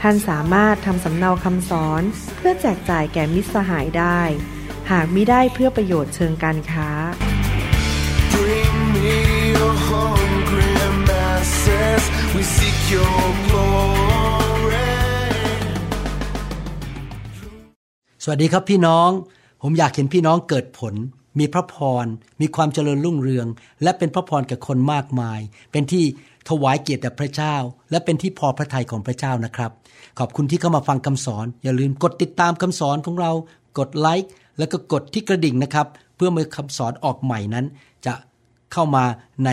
ท่านสามารถทำสำเนาคำสอนเพื่อแจกจ่ายแก่มิตรสหายได้ หากมิได้เพื่อประโยชน์เชิงการค้า your glory. สวัสดีครับพี่น้อง ผมอยากเห็นพี่น้องเกิดผล มีพระพร มีความเจริญรุ่งเรือง และเป็นพระพรแก่คนมากมาย เป็นที่ถวายเกียรติแด่พระเจ้า และเป็นที่พอพระทัยของพระเจ้านะครับ ขอบคุณที่เข้ามาฟังคำสอน อย่าลืมกดติดตามคำสอนของเรา กดไลค์แล้วก็กดที่กระดิ่งนะครับ เพื่อเมื่อคำสอนออกใหม่นั้น จะเข้ามาใน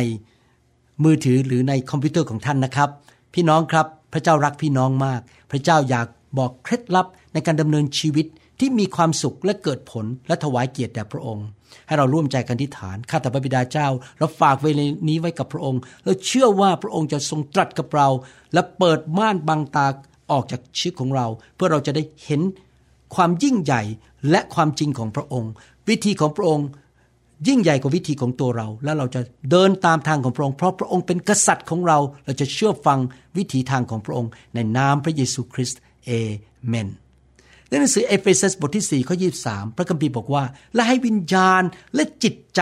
มือถือหรือในคอมพิวเตอร์ของท่านนะครับ พี่น้องครับพระเจ้ารักพี่น้องมาก พระเจ้าอยากบอกเคล็ดลับในการดำเนินชีวิตที่มีความสุขและเกิดผลและถวายเกียรติแด่พระองค์ ให้เราร่วมใจกันที่ฐานข้าแต่พระบิดาเจ้า เราฝากเวลานี้ไว้กับพระองค์เราเชื่อว่าพระองค์จะทรงตรัสกับเรา และเปิดม่านบังตาออกจากชีวิตของเรา เพื่อเราจะได้เห็นความยิ่งใหญ่และความจริงของพระองค์ วิธีของพระองค์ยิ่งใหญ่กว่าวิธีของตัวเรา และเราจะเดินตามทางของพระองค์เพราะพระองค์เป็นกษัตริย์ของเรา เราจะเชื่อฟังวิถีทางของพระองค์ ในนามพระเยซูคริสต์เอเมน ในหนังสือเอเฟซัสบทที่ 4 ข้อ 23 พระคัมภีร์บอกว่า และให้วิญญาณและจิตใจ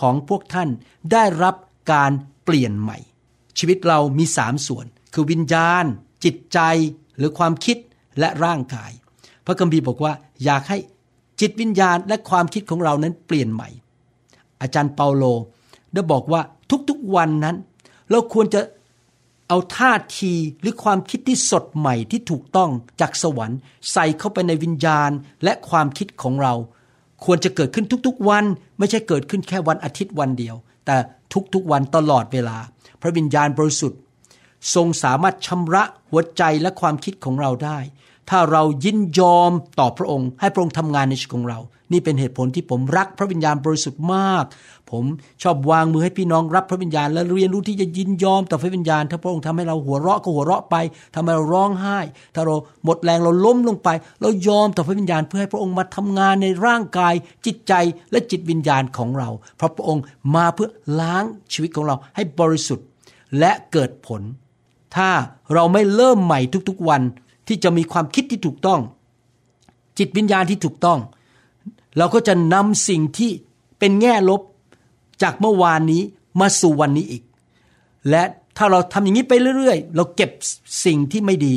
ของพวกท่านได้รับการเปลี่ยนใหม่ ชีวิตเรามีสามส่วน คือวิญญาณ จิตใจ หรือความคิดและร่างกาย พระคัมภีร์บอกว่า อยากให้จิตวิญญาณและความคิดของเรานั้นเปลี่ยนใหม่ อาจารย์เปาโลได้บอกว่าทุกๆวันนั้น เราควรจะ เอาท่าทีหรือความคิดที่สดใหม่ที่ถูกต้องจากสวรรค์ ใส่เข้าไปในวิญญาณและความคิดของเรา ควรจะเกิดขึ้นทุกๆวัน ไม่ใช่เกิดขึ้นแค่วันอาทิตย์วันเดียว แต่ทุกๆวันตลอดเวลา พระวิญญาณบริสุทธิ์ ทรงสามารถชำระหัวใจและความคิดของเราได้ ถ้าเรายินยอมต่อพระองค์ ให้พระองค์ทำงานในชีวิตของเรา นี่เป็นเหตุผลที่ผมรักพระวิญญาณบริสุทธิ์มาก ผมชอบวางมือให้พี่น้องรับพระวิญญาณและเรียนรู้ที่จะยินยอมต่อพระวิญญาณ ถ้าพระองค์ทำให้เราหัวเราะก็หัวเราะไปทำให้เราร้องไห้ ถ้าเราหมดแรงเราล้มลงไป เรายอมต่อพระวิญญาณเพื่อให้พระองค์มาทำงานในร่างกาย จิตใจและจิตวิญญาณของเรา เพราะพระองค์มาเพื่อล้างชีวิตของเราให้บริสุทธิ์และเกิดผล ถ้าเราไม่เริ่มใหม่ทุกๆวันที่จะมีความคิดที่ถูกต้อง จิตวิญญาณที่ถูกต้อง เราก็จะนำสิ่งที่เป็นแง่ลบจากเมื่อวานนี้มาสู่วันนี้อีก และถ้าเราทำอย่างนี้ไปเรื่อยๆ เราเก็บสิ่งที่ไม่ดี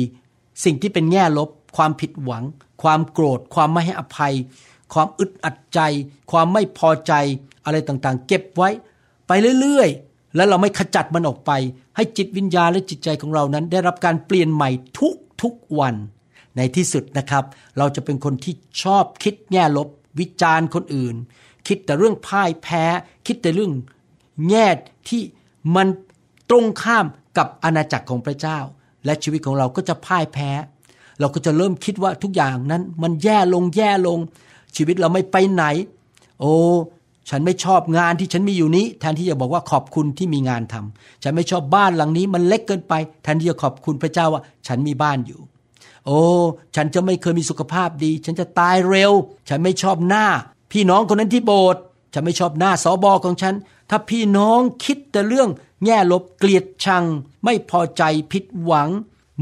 สิ่งที่เป็นแง่ลบ ความผิดหวัง ความโกรธ ความไม่ให้อภัย ความอึดอัดใจ ความไม่พอใจอะไรต่างๆ เก็บไว้ไปเรื่อยๆ แล้วเราไม่ขจัดมันออกไป ให้จิตวิญญาณและจิตใจของเรานั้น ได้รับการเปลี่ยนใหม่ทุกทุกวัน ในที่สุดนะครับ เราจะเป็นคนที่ชอบคิดแง่ลบ วิจารณ์คนอื่น คิดแต่เรื่องพ่ายแพ้ คิดแต่เรื่องแง่ที่มันตรงข้ามกับอาณาจักรของพระเจ้า และชีวิตของเราก็จะพ่ายแพ้ เราก็จะเริ่มคิดว่าทุกอย่างนั้นมันแย่ลงแย่ลง ชีวิตเราไม่ไปไหน โอ้ฉันไม่ชอบงานที่ฉันมีอยู่นี้ แทนที่จะบอกว่าขอบคุณที่มีงานทำฉันไม่ชอบบ้านหลังนี้มันเล็กเกินไป แทนที่จะขอบคุณพระเจ้าว่า ฉันมีบ้านอยู่ โอ้ ฉันจะไม่เคยมีสุขภาพดี ฉันจะตายเร็ว ฉันไม่ชอบหน้า พี่น้องคนนั้นที่โบสถ์ฉันไม่ชอบหน้าสอบอของฉัน ถ้าพี่น้องคิดแต่เรื่องแง่ลบเกลียดชัง ไม่พอใจผิดหวัง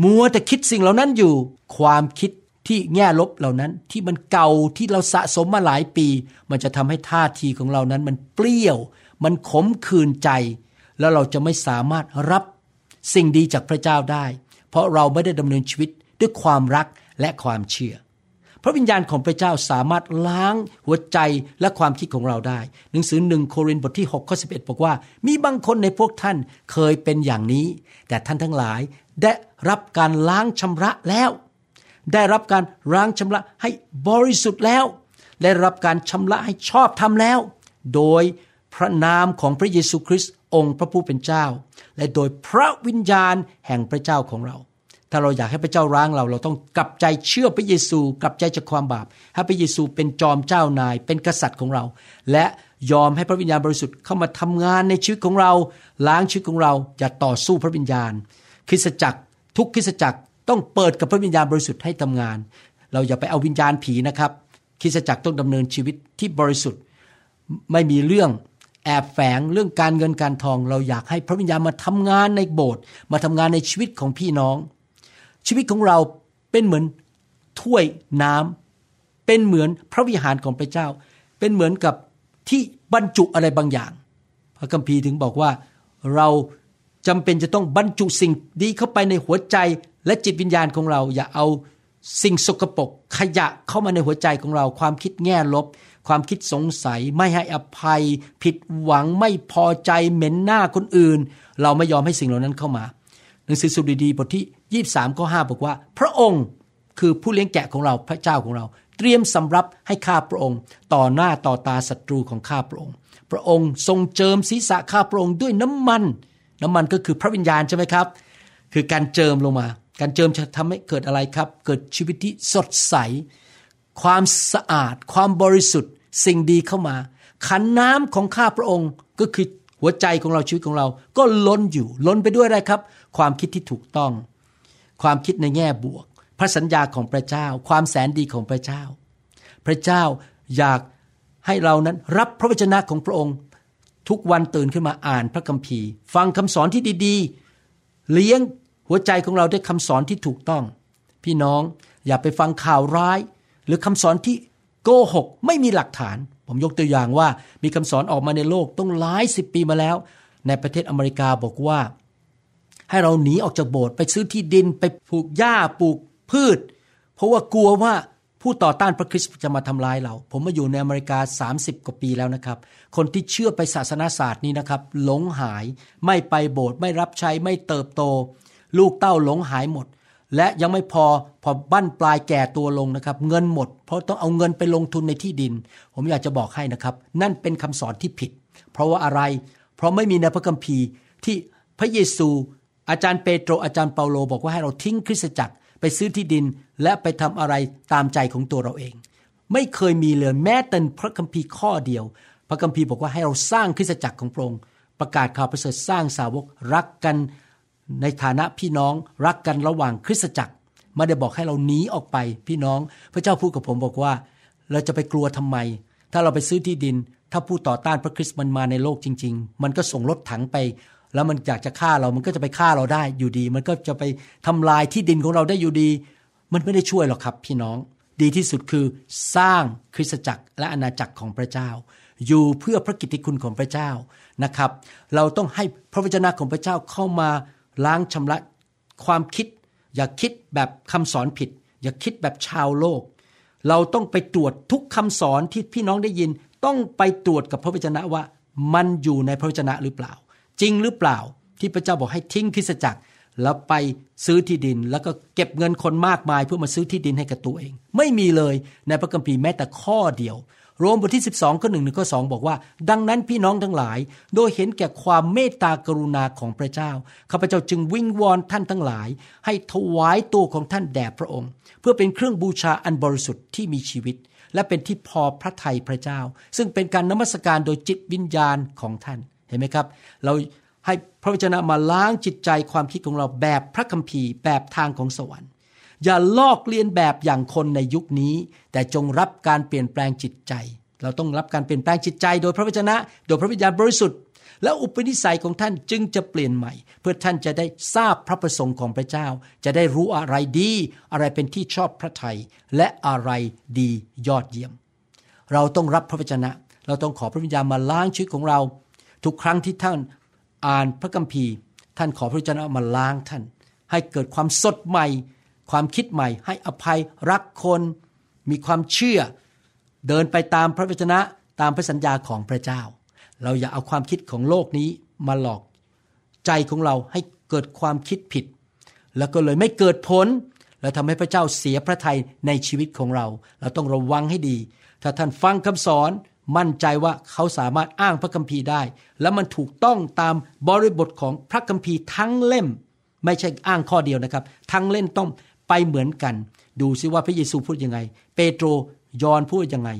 มัวแต่คิดสิ่งเหล่านั้นอยู่ ความคิดที่แง่ลบเหล่านั้นที่มันเก่าที่เราสะสมมาหลายปี มันจะทำให้ท่าทีของเรานั้นมันเปรี้ยว มันขมขื่นใจ แล้วเราจะไม่สามารถรับสิ่งดีจากพระเจ้าได้ เพราะเราไม่ได้ดำเนินชีวิต ด้วยความรักและความเชื่อ พระวิญญาณของพระเจ้าสามารถล้างหัวใจและความคิดของเราได้ หนังสือหนึ่งโครินธ์บทที่6ข้อ11 บอกว่า มีบางคนในพวกท่านเคยเป็นอย่างนี้ แต่ท่านทั้งหลายได้รับการล้างชำระแล้ว ได้รับการล้างชำระให้บริสุทธิ์แล้ว ได้รับการชำระให้ชอบธรรมแล้ว โดยพระนามของพระเยซูคริสต์องค์พระผู้เป็นเจ้า และโดยพระวิญญาณแห่งพระเจ้าของเรา ถ้าเราอยากให้พระเจ้าร้างเรา เราต้องกลับใจเชื่อพระเยซู กลับใจจากความบาป ให้พระเยซูเป็นจอมเจ้านาย เป็นกษัตริย์ของเรา และยอมให้พระวิญญาณบริสุทธิ์เข้ามาทำงานในชีวิตของเรา ล้างชีวิตของเรา อย่าต่อสู้พระวิญญาณ คริสตจักร ทุกคริสตจักรต้องเปิดกับพระวิญญาณบริสุทธิ์ให้ทำงาน เราอย่าไปเอาวิญญาณผีนะครับ คริสตจักรต้องดำเนินชีวิตที่บริสุทธิ์ ไม่มีเรื่องแอบแฝงเรื่องการเงินการทอง เราอยากให้พระวิญญาณมาทำงานในโบสถ์มาทำงานในชีวิตของพี่น้อง ชีวิตของเราเป็นเหมือนถ้วยน้ำเป็นเหมือนพระวิหารของพระเจ้า เป็นเหมือนกับที่บรรจุอะไรบางอย่าง พระคัมภีร์ถึงบอกว่าเราจำเป็นจะต้องบรรจุสิ่งดีเข้าไปในหัวใจและจิตวิญญาณของเรา อย่าเอาสิ่งสกปรกขยะเข้ามาในหัวใจของเรา ความคิดแง่ลบ ความคิดสงสัย ไม่ให้อภัย ผิดหวังไม่พอใจเหม็นหน้าคนอื่น เราไม่ยอมให้สิ่งเหล่านั้นเข้ามา หนังสือสุดดีบทที่ 23ข้อ5บอกว่า พระองค์คือผู้เลี้ยงแกะของเราพระเจ้าของเรา เตรียมสำรับให้ข้าพระองค์ ต่อหน้าต่อตาศัตรูของข้าพระองค์ พระองค์ทรงเจิมศีรษะข้าพระองค์ด้วยน้ำมัน น้ำมันก็คือพระวิญญาณใช่ไหมครับ คือการเจิมลงมา การเจิมจะทำให้เกิดอะไรครับ เกิดชีวิตที่สดใส ความสะอาด ความบริสุทธิ์ สิ่งดีเข้ามา ขันน้ำของข้าพระองค์ก็คือหัวใจของเราชีวิตของเรา ก็ล้นอยู่ ล้นไปด้วยอะไรครับ ความคิดที่ถูกต้อง ความคิดในแง่บวก พระสัญญาของพระเจ้า ความแสนดีของพระเจ้า พระเจ้าอยากให้เรานั้นรับพระวจนะของพระองค์ ทุกวันตื่นขึ้นมาอ่านพระคัมภีร์ ฟังคำสอนที่ดีๆ เลี้ยงหัวใจของเราด้วยคำสอนที่ถูกต้อง พี่น้องอย่าไปฟังข่าวร้าย หรือคำสอนที่โกหกไม่มีหลักฐาน ผมยกตัวอย่างว่ามีคำสอนออกมาในโลกต้องหลายสิบปีมาแล้ว ในประเทศอเมริกาบอกว่า ให้เราหนีออกจากโบสถ์ไปซื้อที่ดินไปปลูกหญ้าปลูกพืช เพราะว่ากลัวว่าผู้ต่อต้านพระคริสต์จะมาทำร้ายเรา ผมมาอยู่ในอเมริกา 30 กว่าปีแล้วนะครับ คนที่เชื่อไปศาสนาศาสตร์นี้นะครับ หลงหายไม่ไปโบสถ์ไม่รับใช้ไม่เติบโต ลูกเต้าหลงหายหมด และยังไม่พอพอบั้นปลายแก่ตัวลงนะครับ เงินหมด เพราะต้องเอาเงินไปลงทุนในที่ดิน ผมอยากจะบอกให้นะครับ นั่นเป็นคำสอนที่ผิด เพราะว่าอะไร เพราะไม่มีในพระคัมภีร์ที่พระเยซู อาจารย์เปโตรอาจารย์เปาโลบอกว่าให้เราทิ้งคริสตจักรไปซื้อที่ดินและไปทำอะไรตามใจของตัวเราเอง ไม่เคยมีเลยแม้แต่พระคัมภีร์ข้อเดียว พระคัมภีร์บอกว่าให้เราสร้างคริสตจักรของพระองค์ประกาศข่าวประเสริฐสร้างสาวกรักกันในฐานะพี่น้องรักกันระหว่างคริสตจักรไม่ได้บอกให้เราหนีออกไปพี่น้อง พระเจ้าพูดกับผมบอกว่า เราจะไปกลัวทำไม ถ้าเราไปซื้อที่ดิน ถ้าผู้ต่อต้านพระคริสต์มันมาในโลกจริง ๆ มันก็ส่งรถถังไป แล้วมันอยากจะฆ่าเรามันก็จะไปฆ่าเราได้อยู่ดี มันก็จะไปทำลายที่ดินของเราได้อยู่ดี มันไม่ได้ช่วยหรอกครับ พี่น้อง ดีที่สุดคือสร้างคริสตจักรและอาณาจักรของพระเจ้า อยู่เพื่อพระกิตติคุณของพระเจ้านะครับ เราต้องให้พระวจนะของพระเจ้าเข้ามาล้างชำระความคิด อย่าคิดแบบคำสอนผิด อย่าคิดแบบชาวโลก เราต้องไปตรวจทุกคำสอนที่พี่น้องได้ยิน ต้องไปตรวจกับพระวจนะว่า มันอยู่ในพระวจนะหรือเปล่า จริงหรือเปล่า ที่พระเจ้าบอกให้ทิ้งคริสจักร แล้วไปซื้อที่ดิน แล้วก็เก็บเงินคนมากมาย เพื่อมาซื้อที่ดินให้กับตัวเอง ไม่มีเลยในพระคัมภีร์แม้แต่ข้อเดียวโรมบทที่ 12ข้อหนึ่งถึงข้อสองบอกว่า ดังนั้นพี่น้องทั้งหลาย โดยเห็นแก่ความเมตตากรุณาของพระเจ้าข้าพเจ้าจึงวิงวอนท่านทั้งหลาย ให้ถวายตัวของท่านแด่พระองค์ เพื่อเป็นเครื่องบูชาอันบริสุทธิ์ที่มีชีวิต และเป็นที่พอพระทัยพระเจ้า ซึ่งเป็นการนมัสการโดยจิตวิญญาณของท่าน เห็นไหมครับ เราให้พระวจนะมาล้างจิตใจความคิดของเราแบบพระคัมภีร์แบบทางของสวรรค์ อย่าลอกเลียนแบบอย่างคนในยุคนี้ แต่จงรับการเปลี่ยนแปลงจิตใจ เราต้องรับการเปลี่ยนแปลงจิตใจ โดยพระวจนะ โดยพระวิญญาณบริสุทธิ์ และอุปนิสัยของท่านจึงจะเปลี่ยนใหม่ เพื่อท่านจะได้ทราบพระประสงค์ของพระเจ้า จะได้รู้อะไรดี อะไรเป็นที่ชอบพระทยัยและอะไรดียอดเยี่ยม เราต้องรับพระวจนะ เราต้องขอพระวิญญาณมาล้างชีวิตของเรา ทุกครั้งที่ท่านอ่านพระคัมภีร์ ท่านขอพระวจนะมาล้างท่าน ให้เกิดความสดใหม่ ความคิดใหม่ ให้อภัยรักคน มีความเชื่อ เดินไปตามพระวจนะตามพระสัญญาของพระเจ้า เราอย่าเอาความคิดของโลกนี้มาหลอก ใจของเราให้เกิดความคิดผิด แล้วก็เลยไม่เกิดผลและทำให้พระเจ้าเสียพระทัยในชีวิตของเรา เราต้องระวังให้ดี ถ้าท่านฟังคำสอน มั่นใจว่าเขาสามารถอ้างพระคัมภีร์ได้ และมันถูกต้องตามบริบทของพระคัมภีร์ทั้งเล่ม ไม่ใช่อ้างข้อเดียวนะครับ ทั้งเล่นต้องไปเหมือนกัน ดูซิว่าพระเยซูพูดยังไง เปโตรยอนพูดยังไง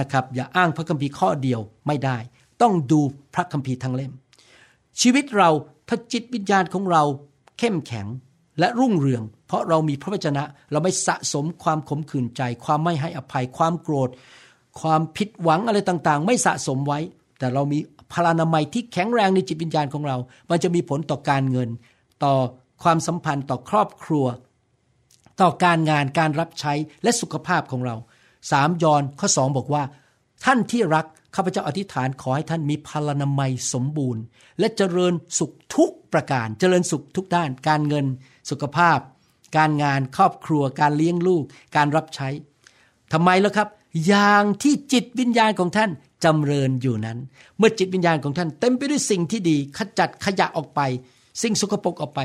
นะครับ อย่าอ้างพระคัมภีร์ข้อเดียวไม่ได้ ต้องดูพระคัมภีร์ทั้งเล่ม ชีวิตเราถ้าจิตวิญญาณของเราเข้มแข็งและรุ่งเรือง เพราะเรามีพระวจนะ เราไม่สะสมความขมขื่นใจ ความไม่ให้อภัยความโกรธ ความผิดหวังอะไรต่างๆ ไม่สะสมไว้ แต่เรามีพลานามัยที่แข็งแรงในจิตวิญญาณของเรา มันจะมีผลต่อการเงิน ต่อความสัมพันธ์ต่อครอบครัว ต่อการงานการรับใช้และสุขภาพของเราสามยอนข้อสองบอกว่า ท่านที่รักข้าพเจ้าอธิษฐานขอให้ท่านมีพลานามัยสมบูรณ์ และเจริญสุขทุกประการ เจริญสุขทุกด้าน การเงิน สุขภาพ การงานครอบครัว การเลี้ยงลูก การรับใช้ทำไมล่ะครับ อย่างที่จิตวิญญาณของท่านจำเริญอยู่นั้น เมื่อจิตวิญญาณของท่านเต็มไปด้วยสิ่งที่ดี ขจัดขยะออกไป สิ่งสกปรกออกไป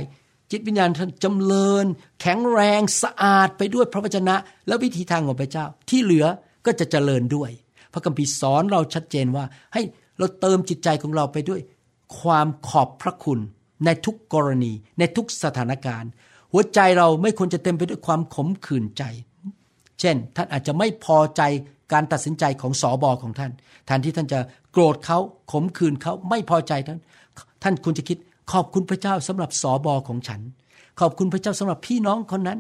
จิตวิญญาณท่านจำเริญ แข็งแรงสะอาดไปด้วยพระวจนะ และวิธีทางของพระเจ้า ที่เหลือก็จะเจริญด้วย พระคัมภีร์สอนเราชัดเจนว่า ให้เราเติมจิตใจของเราไปด้วย ความขอบพระคุณ ในทุกกรณี ในทุกสถานการณ์ หัวใจเราไม่ควรจะเต็มไปด้วยความขมขื่นใจ เช่น ท่านอาจจะไม่พอใจการตัดสินใจของสอบอของท่านแทนที่ท่านจะโกรธเขาขมขื่นเขาไม่พอใจท่าน ท่านควรจะคิดขอบคุณพระเจ้าสำหรับสอบอของฉัน ขอบคุณพระเจ้าสำหรับพี่น้องคนนั้น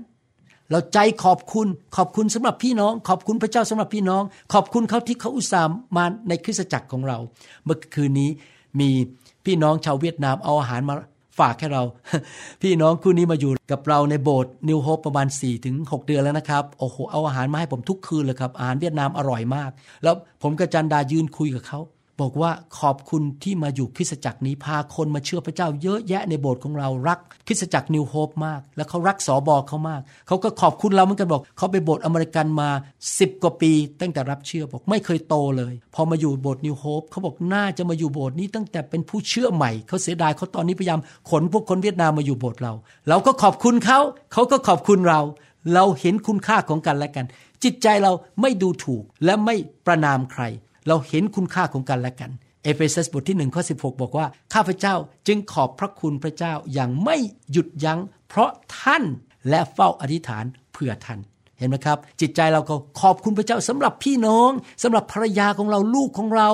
เราใจขอบคุณขอบคุณสำหรับพี่น้อง ขอบคุณพระเจ้าสำหรับพี่น้อง ขอบคุณเขาที่เขาอุตส่าห์มาในคริสตจักรของเรา เมื่อคืนนี้มีพี่น้องชาวเวียดนามเอาอาหารมา ฝากให้เรา พี่น้องคู่นี้มาอยู่กับเราในโบสถ์ New Hope ประมาณ4ถึงหกเดือนแล้วนะครับ โอ้โห เอาอาหารมาให้ผมทุกคืนเลยครับ อาหารเวียดนามอร่อยมาก แล้วผมกับจันดายืนคุยกับเขา บอกว่าขอบคุณที่มาอยู่คริสตจักรนี้พาคนมาเชื่อพระเจ้าเยอะแยะในโบสถ์ของเรารักคริสตจักร New Hope มาก แล้วเขารักสอบอเขามาก เขาก็ขอบคุณเราเหมือนกันบอกเขาไปโบสถ์อเมริกันมา 10 กว่าปี ตั้งแต่รับเชื่อบอกไม่เคยโตเลย พอมาอยู่โบสถ์ New Hope เขาบอกน่าจะมาอยู่โบสถ์นี้ตั้งแต่เป็นผู้เชื่อใหม่เขาเสียดายเขาตอนนี้พยายามขนพวกคนเวียดนามมาอยู่โบสถ์เรา เราก็ขอบคุณเขาเขาก็ขอบคุณเรา เราเห็นคุณค่าของกันและกัน จิตใจเราไม่ดูถูกและไม่ประนามใคร เราเห็นคุณค่าของกันและกัน เอเฟซัสบทที่หนึ่งข้อสิบอกว่า ข้าพเจ้าจึงขอบพระคุณพระเจ้าอย่างไม่หยุดยัง้ง เพราะท่านและเฝ้าอธิษฐานเพื่อท่านเห็นไหมครับ จิตใจเราก็ขอบคุณพระเจ้าสำหรับพี่น้องสำหรับภรรยาของเราลูกของเรา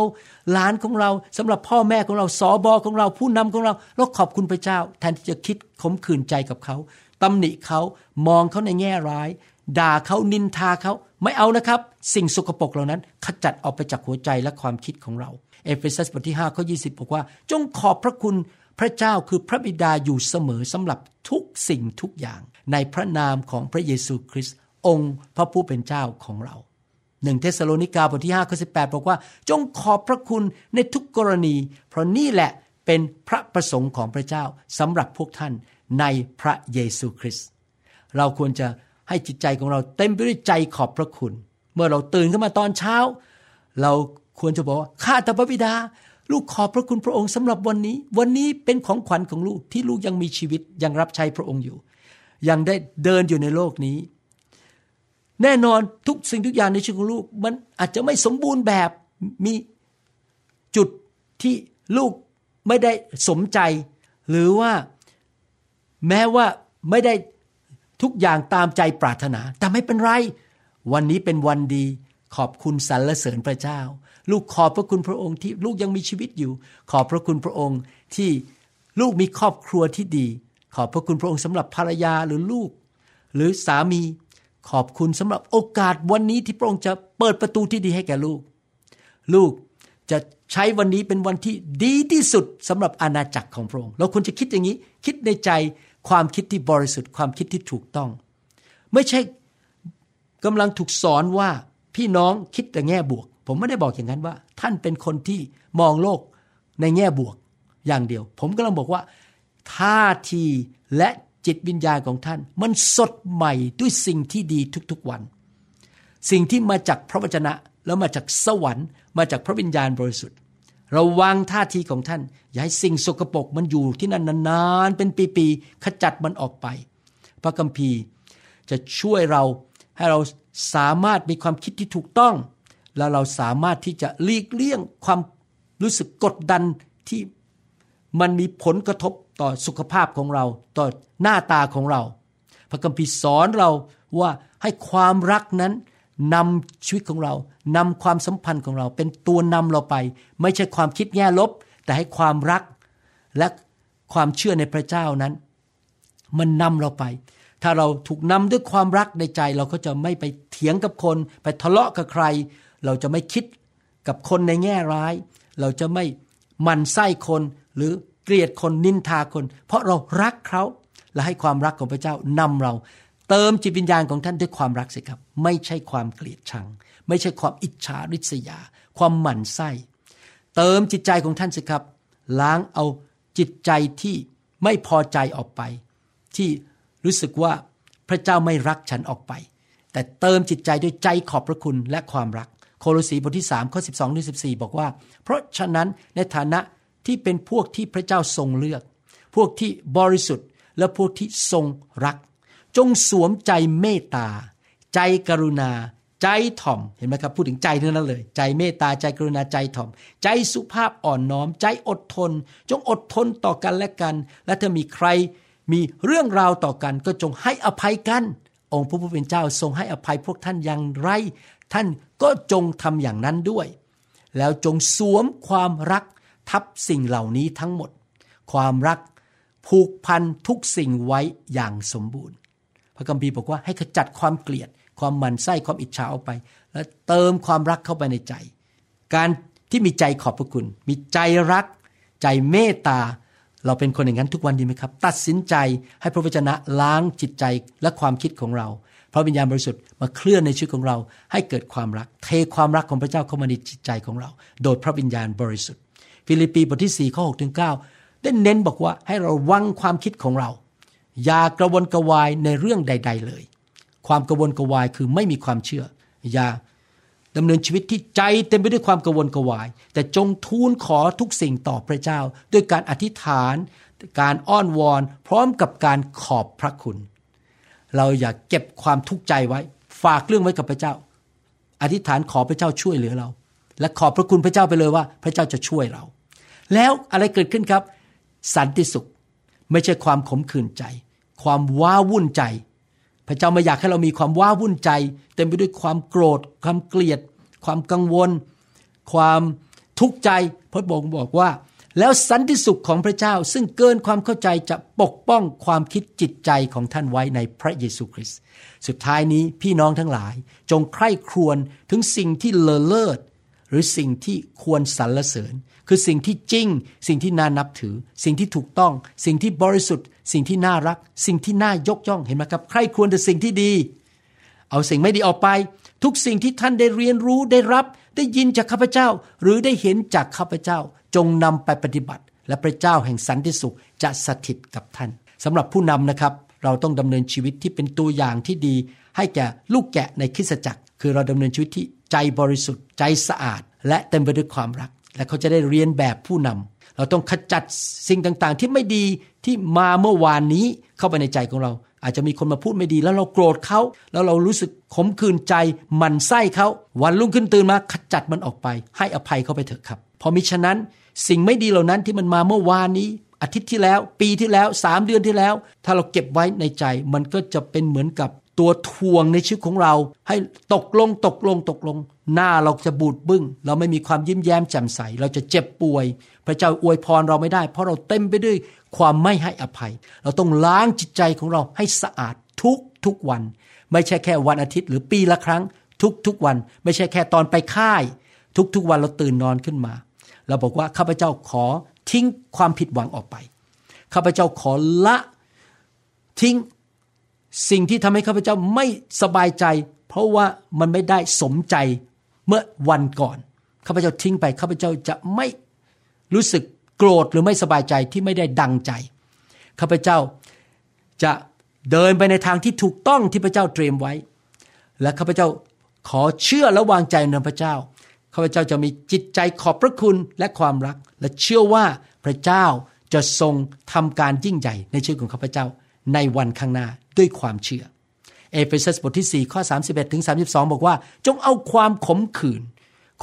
หลานของเราสำหรับพ่อแม่ของเราสอบอของเราผู้นำของเราเราขอบคุณพระเจ้า แทนที่จะคิดขมขื่นใจกับเขาตำหนิเขามองเขาในแง่ร้าย ด่าเขานินทาเขาไม่เอานะครับ สิ่งสกปรกเหล่านั้น ขจัดออกไปจากหัวใจและความคิดของเรา เอเฟซัสบทที่5ข้อ20 บอกว่า จงขอบพระคุณพระเจ้าคือพระบิดาอยู่เสมอสำหรับทุกสิ่งทุกอย่าง ในพระนามของพระเยซูคริสต์องค์พระผู้เป็นเจ้าของเราหนึ่งเธสะโลนิกาบทที่5ข้อ18 บอกว่า จงขอบพระคุณในทุกกรณี เพราะนี่แหละเป็นพระประสงค์ของพระเจ้าสำหรับพวกท่านในพระเยซูคริสต์เราควรจะ ให้จิตใจของเราเต็มไปด้วยใจขอบพระคุณ เมื่อเราตื่นขึ้นมาตอนเช้า เราควรจะบอกว่าข้าแต่พระบิดา ลูกขอบพระคุณพระองค์สำหรับวันนี้ วันนี้เป็นของขวัญของลูกที่ลูกยังมีชีวิตยังรับใช้พระองค์อยู่ ยังได้เดินอยู่ในโลกนี้ แน่นอนทุกสิ่งทุกอย่างในชีวิตของลูก มันอาจจะไม่สมบูรณ์แบบมีจุดที่ลูกไม่ได้สมใจ หรือว่าแม้ว่าไม่ได้ ทุกอย่างตามใจปรารถนา แต่ไม่เป็นไร วันนี้เป็นวันดี ขอบคุณสรรเสริญพระเจ้า ลูกขอบพระคุณพระองค์ที่ลูกยังมีชีวิตอยู่ ขอบพระคุณพระองค์ที่ลูกมีครอบครัวที่ดี ขอบพระคุณพระองค์สำหรับภรรยาหรือลูก หรือสามี ขอบคุณสำหรับโอกาสวันนี้ที่พระองค์จะเปิดประตูที่ดีให้แก่ลูก ลูกจะใช้วันนี้เป็นวันที่ดีที่สุดสำหรับอาณาจักรของพระองค์ เราควรจะคิดอย่างนี้ คิดในใจ ความคิดที่บริสุทธิ์ความคิดที่ถูกต้อง ไม่ใช่กำลังถูกสอนว่าพี่น้องคิดแต่แง่บวก ผมไม่ได้บอกอย่างนั้นว่า ท่านเป็นคนที่มองโลกในแง่บวกอย่างเดียว ผมกำลังบอกว่าท่าทีและจิตวิญญาณของท่าน มันสดใหม่ด้วยสิ่งที่ดีทุกๆวัน สิ่งที่มาจากพระวจนะแล้วมาจากสวรรค์ มาจากพระวิญญาณบริสุทธิ์ ระวังท่าทีของท่าน อย่าให้สิ่งสกปรกมันอยู่ที่นั่นนานๆ เป็นปีๆ ขจัดมันออกไป พระคัมภีร์จะช่วยเราให้เราสามารถมีความคิดที่ถูกต้อง แล้วเราสามารถที่จะหลีกเลี่ยงความรู้สึกกดดันที่มันมีผลกระทบต่อสุขภาพของเรา ต่อหน้าตาของเรา พระคัมภีร์สอนเราว่าให้ความรักนั้น นำชีวิตของเรานำความสัมพันธ์ของเรา เป็นตัวนำเราไป ไม่ใช่ความคิดแง่ลบ แต่ให้ความรัก และความเชื่อในพระเจ้านั้น มันนำเราไป ถ้าเราถูกนำด้วยความรักในใจ เราก็จะไม่ไปเถียงกับคน ไปทะเลาะกับใคร เราจะไม่คิดกับคนในแง่ร้าย เราจะไม่มันไส้คนหรือเกลียดคนนินทาคน เพราะเรารักเขาและให้ความรักของพระเจ้านำเรา เติมจิตวิญญาณของท่านด้วยความรักสิครับ ไม่ใช่ความเกลียดชัง ไม่ใช่ความอิจฉาริษยา ความหมั่นไส้ เติมจิตใจของท่านสิครับ ล้างเอาจิตใจที่ไม่พอใจออกไป ที่รู้สึกว่าพระเจ้าไม่รักฉันออกไป แต่เติมจิตใจด้วยใจขอบพระคุณและความรัก โคโลสีบทที่3ข้อ 12ถึง14 บอกว่า เพราะฉะนั้นในฐานะที่เป็นพวกที่พระเจ้าทรงเลือก พวกที่บริสุทธิ์และพวกที่ทรงรัก จงสวมใจเมตตา ใจกรุณา ใจถ่อม เห็นไหมครับ พูดถึงใจเท่านั้นเลย ใจเมตตา ใจกรุณา ใจถ่อม ใจสุภาพอ่อนน้อม ใจอดทน จงอดทนต่อกันและกัน และถ้ามีใครมีเรื่องราวต่อกัน ก็จงให้อภัยกัน องค์พระผู้เป็นเจ้าทรงให้อภัยพวกท่านอย่างไร ท่านก็จงทำอย่างนั้นด้วย แล้วจงสวมความรักทับสิ่งเหล่านี้ทั้งหมด ความรักผูกพันทุกสิ่งไว้อย่างสมบูรณ์ พระคัมภีร์บอกว่าให้ขจัดความเกลียด ความหมันไส้ความอิจฉาออกไป และเติมความรักเข้าไปในใจ การที่มีใจขอบพระคุณ มีใจรัก ใจเมตตา เราเป็นคนอย่างนั้นทุกวันดีไหมครับ ตัดสินใจให้พระวจนะล้างจิตใจและความคิดของเราพระวิญญาณบริสุทธิ์มาเคลื่อนในชีวิตของเรา ให้เกิดความรัก เทความรักของพระเจ้าเข้ามาในจิตใจของเรา โดยพระวิญญาณบริสุทธิ์ ฟิลิปปีบทที่4ข้อ6ถึง9ได้เน้นบอกว่าให้เราระวังความคิดของเรา อย่ากระวนกระวายในเรื่องใด ๆ เลย ความกระวนกระวายคือไม่มีความเชื่อ อย่าดำเนินชีวิตที่ใจเต็มไปด้วยความกระวนกระวาย แต่จงทูลขอทุกสิ่งต่อพระเจ้า ด้วยการอธิษฐาน การอ้อนวอน พร้อมกับการขอบพระคุณ เราอย่าเก็บความทุกข์ใจไว้ ฝากเรื่องไว้กับพระเจ้า อธิษฐานขอพระเจ้าช่วยเหลือเรา และขอบพระคุณพระเจ้าไปเลยว่า พระเจ้าจะช่วยเรา แล้วอะไรเกิดขึ้นครับ สันติสุข ไม่ใช่ความขมขื่นใจ ความว้าวุ่นใจ พระเจ้าไม่อยากให้เรามีความว้าวุ่นใจ เต็มไปด้วยความโกรธ ความเกลียด ความกังวล ความทุกข์ใจพระองค์บอกว่า แล้วสันติสุขของพระเจ้าซึ่งเกินความเข้าใจจะปกป้องความคิดจิตใจของท่านไว้ในพระเยซูคริสต์สุดท้ายนี้พี่น้องทั้งหลาย จงใคร่ครวญถึงสิ่งที่เลอเลิศ หรือสิ่งที่ควรสรรเสริญ คือสิ่งที่จริง สิ่งที่น่านับถือ สิ่งที่ถูกต้อง สิ่งที่บริสุทธิ์ สิ่งที่น่ารัก สิ่งที่น่ายกย่องเห็นไหมครับ ใครควรแต่สิ่งที่ดี เอาสิ่งไม่ดีออกไป ทุกสิ่งที่ท่านได้เรียนรู้ได้รับ ได้ยินจากข้าพเจ้า หรือได้เห็นจากข้าพเจ้า จงนำไปปฏิบัติ และพระเจ้าแห่งสันติสุขจะสถิตกับท่านสำหรับผู้นำนะครับ เราต้องดำเนินชีวิตที่เป็นตัวอย่างที่ดี ให้แก่ลูกแกะในคริสตจักร คือเราดำเนินชีวิตที่ ใจบริสุทธิ์ ใจสะอาด และเต็มไปด้วยความรัก และเขาจะได้เรียนแบบผู้นำเราต้องขจัดสิ่งต่างๆ ที่ไม่ดีที่มาเมื่อวานนี้เข้าไปในใจของเรา อาจจะมีคนมาพูดไม่ดี แล้วเราโกรธเขาแล้วเรารู้สึกขมขื่นใจหมันไส้เขาวันรุ่งขึ้นตื่นมาขจัดมันออกไป ให้อภัยเขาไปเถอะครับ พอมิฉะนั้นสิ่งไม่ดีเหล่านั้นที่มันมาเมื่อวานนี้อาทิตย์ที่แล้ว ปีที่แล้วสามเดือนที่แล้ว ถ้าเราเก็บไว้ในใจ มันก็จะเป็นเหมือนกับ ตัวทวงในชีวิตของเราให้ตกลงตกลงตกลง หน้าเราจะบูดบึ้ง เราไม่มีความยิ้มแย้มแจ่มใส เราจะเจ็บป่วย พระเจ้าอวยพรเราไม่ได้ เพราะเราเต็มไปด้วยความไม่ให้อภัย เราต้องล้างจิตใจของเราให้สะอาดทุกทุกวัน ไม่ใช่แค่วันอาทิตย์หรือปีละครั้ง ทุกทุกวัน ไม่ใช่แค่ตอนไปค่าย ทุกทุกวันเราตื่นนอนขึ้นมาเราบอกว่าข้าพเจ้าขอทิ้งความผิดหวังออกไปข้าพเจ้าขอละทิ้ง สิ่งที่ทำให้ข้าพเจ้าไม่สบายใจ เพราะว่ามันไม่ได้สมใจเมื่อวันก่อนข้าพเจ้าทิ้งไปข้าพเจ้าจะไม่รู้สึกโกรธหรือไม่สบายใจที่ไม่ได้ดังใจข้าพเจ้าจะเดินไปในทางที่ถูกต้องที่พระเจ้าเตรียมไว้ และข้าพเจ้าขอเชื่อและวางใจในพระเจ้าข้าพเจ้าจะมีจิตใจขอบพระคุณและความรัก และเชื่อว่าพระเจ้าจะทรงทำการยิ่งใหญ่ในชีวิตของข้าพเจ้าในวันข้างหน้า ด้วยความเชื่อ เอเฟซัสบทที่ 4 ข้อ 31ถึง32 บอกว่า จงเอาความขมขื่น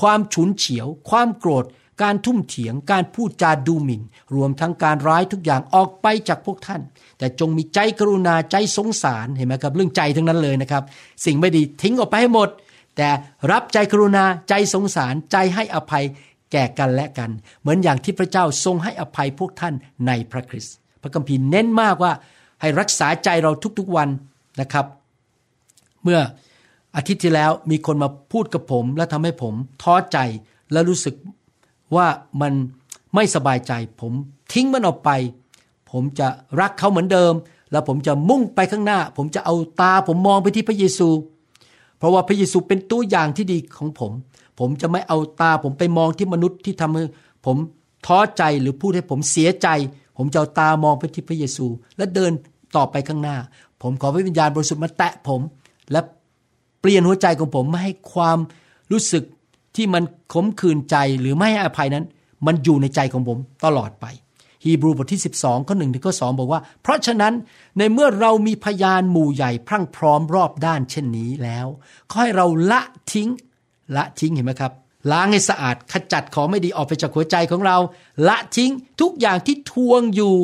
ความฉุนเฉียว ความโกรธ การทุ่มเถียง การพูดจาดูหมิ่น รวมทั้งการร้ายทุกอย่างออกไปจากพวกท่าน แต่จงมีใจกรุณาใจสงสารเห็นไหมครับ เรื่องใจทั้งนั้นเลยนะครับ สิ่งไม่ดีทิ้งออกไปให้หมด แต่รับใจกรุณาใจสงสารใจให้อภัยแก่กันและกัน เหมือนอย่างที่พระเจ้าทรงให้อภัยพวกท่านในพระคริสต์พระคัมภีร์เน้นมากว่า ให้รักษาใจเราทุกๆวันนะครับ เมื่ออาทิตย์ที่แล้วมีคนมาพูดกับผม และทำให้ผมท้อใจและรู้สึกว่ามันไม่สบายใจ ผมทิ้งมันออกไป ผมจะรักเขาเหมือนเดิม แล้วผมจะมุ่งไปข้างหน้า ผมจะเอาตาผมมองไปที่พระเยซู เพราะว่าพระเยซูเป็นตัวอย่างที่ดีของผม ผมจะไม่เอาตาผมไปมองที่มนุษย์ที่ทำให้ผมท้อใจหรือพูดให้ผมเสียใจ ผมจะเอาตามองไปที่พระเยซู และเดินต่อไปข้างหน้า ผมขอพระวิญญาณบริสุทธิ์มาแตะผม และเปลี่ยนหัวใจของผมไม่ให้ความรู้สึกที่มันขมขื่นใจหรือไม่ให้อภัยนั้น มันอยู่ในใจของผมตลอดไปฮีบรูบทที่ 12ข้อหนึ่งถึงข้อสบอกว่า เพราะฉะนั้นในเมื่อเรามีพยานหมู่ใหญ่พรั่งพร้อมรอบด้านเช่นนี้แล้วขอให้เราละทิ้งละทิ้งเห็นไหมครับ ล้างให้สะอาดขจัดของไม่ดีออกไปจากหัวใจของเรา ละทิ้งทุกอย่างที่ทวงอยู่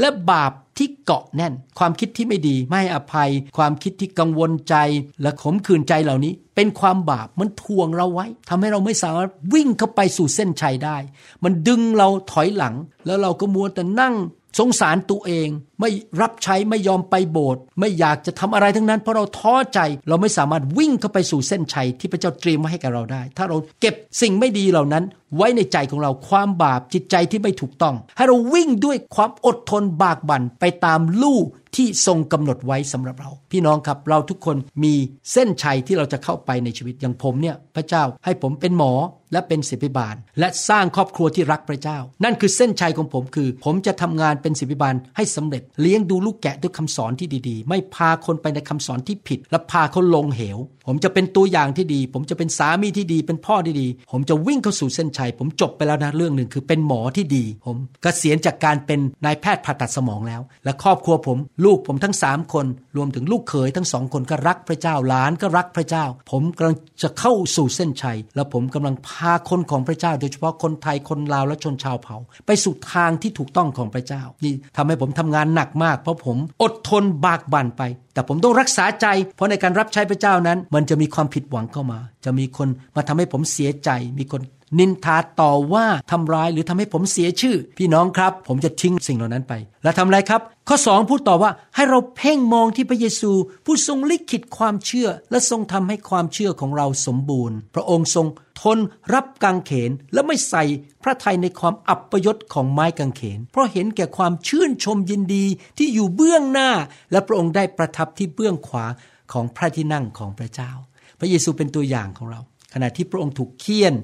และบาปที่เกาะแน่น ความคิดที่ไม่ดีไม่อภัย ความคิดที่กังวลใจ และขมขื่นใจเหล่านี้ เป็นความบาปมันทวงเราไว้ทำให้เราไม่สามารถวิ่งเข้าไปสู่เส้นชัยได้ มันดึงเราถอยหลัง แล้วเราก็มัวแต่นั่งสงสารตัวเองไม่รับใช้ไม่ยอมไปโบสถ์ไม่อยากจะทำอะไรทั้งนั้น เพราะเราท้อใจเราไม่สามารถวิ่งเข้าไปสู่เส้นชัยที่พระเจ้าเตรียมมาให้กับเราได้ ถ้าเราเก็บสิ่งไม่ดีเหล่านั้น ไว้ในใจของเราความบาปจิตใจที่ไม่ถูกต้อง ให้เราวิ่งด้วยความอดทนบากบั่นไปตามลู่ที่ทรงกำหนดไว้สำหรับเรา พี่น้องครับเราทุกคนมีเส้นชัยที่เราจะเข้าไปในชีวิตอย่างผมเนี่ยพระเจ้าให้ผมเป็นหมอและเป็นศิบิบาล และสร้างครอบครัวที่รักพระเจ้า นั่นคือเส้นชัยของผมคือ ผมจะทำงานเป็นศิบิบาลให้สำเร็จเลี้ยงดูลูกแกะด้วยคำสอนที่ดีๆ ไม่พาคนไปในคำสอนที่ผิด และพาเขาลงเหว ผมจะเป็นตัวอย่างที่ดี ผมจะเป็นสามีที่ดี เป็นพ่อที่ดี ผมจะวิ่งเข้าสู่เส้นชัย ผมจบไปแล้วนะเรื่องหนึ่งคือเป็นหมอที่ดี ผมกเกษียณจากการเป็นนายแพทย์ผ่าตัดสมองแล้ว และครอบครัวผมลูกผมทั้งสามคน รวมถึงลูกเขยทั้งสองคนก็รักพระเจ้าหลานก็รักพระเจ้า ผมกำลังจะเข้าสู่เส้นชัย และผมกำลังพาคนของพระเจ้า โดยเฉพาะคนไทยคนลาวและชนชาวเผ่า ไปสู่ทางที่ถูกต้องของพระเจ้านี่ทำให้ผมทำงานหนักมาก เพราะผมอดทนบากบั่นไป แต่ผมต้องรักษาใจ เพราะในการรับใช้พระเจ้านั้น มันจะมีความผิดหวังเข้ามา จะมีคนมาทำให้ผมเสียใจ มีคน นินทาต่อว่าทำร้ายหรือทำให้ผมเสียชื่อ พี่น้องครับ ผมจะทิ้งสิ่งเหล่านั้นไป แล้วทำอะไรครับ ข้อ 2 พูดต่อว่าให้เราเพ่งมองที่พระเยซู ผู้ทรงลิขิตความเชื่อ และทรงทำให้ความเชื่อของเราสมบูรณ์ พระองค์ทรงทนรับกังเขนและไม่ใส่พระทัยในความอับปยศของไม้กังเขน เพราะเห็นแก่ความชื่นชมยินดีที่อยู่เบื้องหน้า และพระองค์ได้ประทับที่เบื้องขวาของพระที่นั่งของพระเจ้า พระเยซูเป็นตัวอย่างของเรา ขณะที่พระองค์ถูกเคี่ยน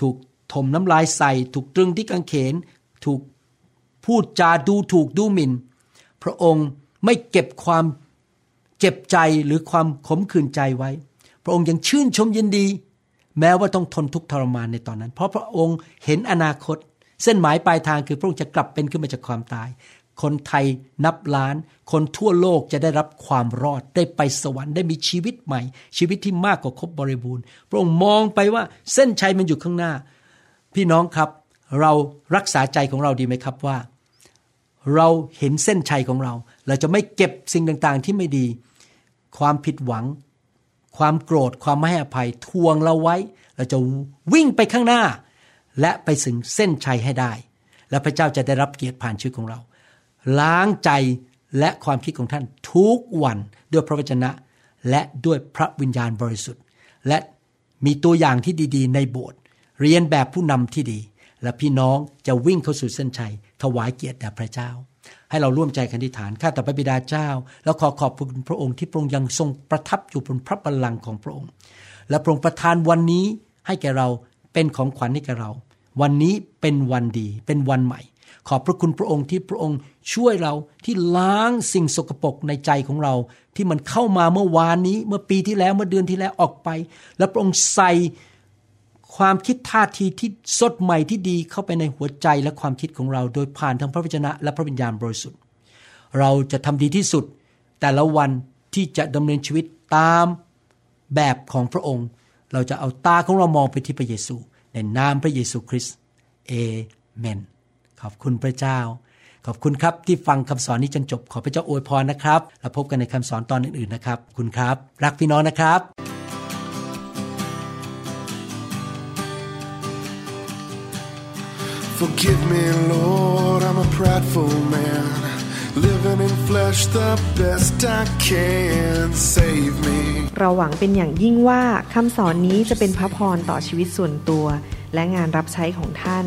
ถูกถมน้ำลายใส่ ถูกตรึงที่กางเขน ถูกพูดจาดูถูกดูหมิน่น พระองค์ไม่เก็บความเจ็บใจหรือความขมขื่นใจไว้ พระองค์ยังชื่นชมยินดี แม้ว่าต้องทนทุกข์ทรมานในตอนนั้น เพราะพระองค์เห็นอนาคต เส้นหมายปลายทางคือพระองค์จะกลับเป็นขึ้นมาจากความตาย คนไทยนับล้าน คนทั่วโลกจะได้รับความรอดได้ไปสวรรค์ได้มีชีวิตใหม่ ชีวิตที่มากกว่าครบบริบูรณ์ พระองค์มองไปว่าเส้นชัยมันอยู่ข้างหน้า พี่น้องครับ เรารักษาใจของเราดีไหมครับว่า เราเห็นเส้นชัยของเรา เราจะไม่เก็บสิ่งต่างๆที่ไม่ดี ความผิดหวัง ความโกรธความไม่ให้อภัยทวงเราไว้ เราจะวิ่งไปข้างหน้า และไปถึงเส้นชัยให้ได้ และพระเจ้าจะได้รับเกียรติผ่านชีวิตของเรา ล้างใจและความคิดของท่านทุกวันด้วยพระวจนะ และด้วยพระวิญญาณบริสุทธิ์ และมีตัวอย่างที่ดีๆ ในโบสถ์เรียนแบบผู้นำที่ดี และพี่น้องจะวิ่งเข้าสู่เส้นชัย ถวายเกียรติแด่พระเจ้า ให้เราร่วมใจกันที่ฐานข้าแต่พระบิดาเจ้า แล้วขอขอบคุณพระองค์ที่พระองค์ยังทรงประทับอยู่บนพระบัลลังก์ของพระองค์ และพระองค์ประทานวันนี้ให้แก่เราเป็นของขวัญให้แก่เรา วันนี้เป็นวันดีเป็นวันใหม่ ขอบพระคุณพระองค์ที่พระองค์ช่วยเราที่ล้างสิ่งสกปรกในใจของเรา ที่มันเข้ามาเมื่อวานนี้ เมื่อปีที่แล้วเมื่อเดือนที่แล้วออกไป และพระองค์ใส่ความคิดท่าทีที่สดใหม่ที่ดีเข้าไปในหัวใจและความคิดของเรา โดยผ่านทางพระวจนะและพระวิญญาณบริสุทธิ์ เราจะทำดีที่สุด แต่ละวันที่จะดำเนินชีวิตตามแบบของพระองค์ เราจะเอาตาของเรามองไปที่พระเยซู ในนามพระเยซูคริสต์เอเมน ขอบคุณพระเจ้า ขอบคุณครับที่ฟังคำสอนนี้จนจบ ขอพระเจ้าอวยพรนะครับแล้วพบกันในคำสอนตอนอื่นๆนะครับ คุณครับ รักพี่น้องนะครับ Forgive me, Lord, I'm a prideful man. Living in flesh the best I can. Save me. เราหวังเป็นอย่างยิ่งว่าคำสอนนี้จะเป็นพระพรต่อชีวิตส่วนตัว และงานรับใช้ของท่าน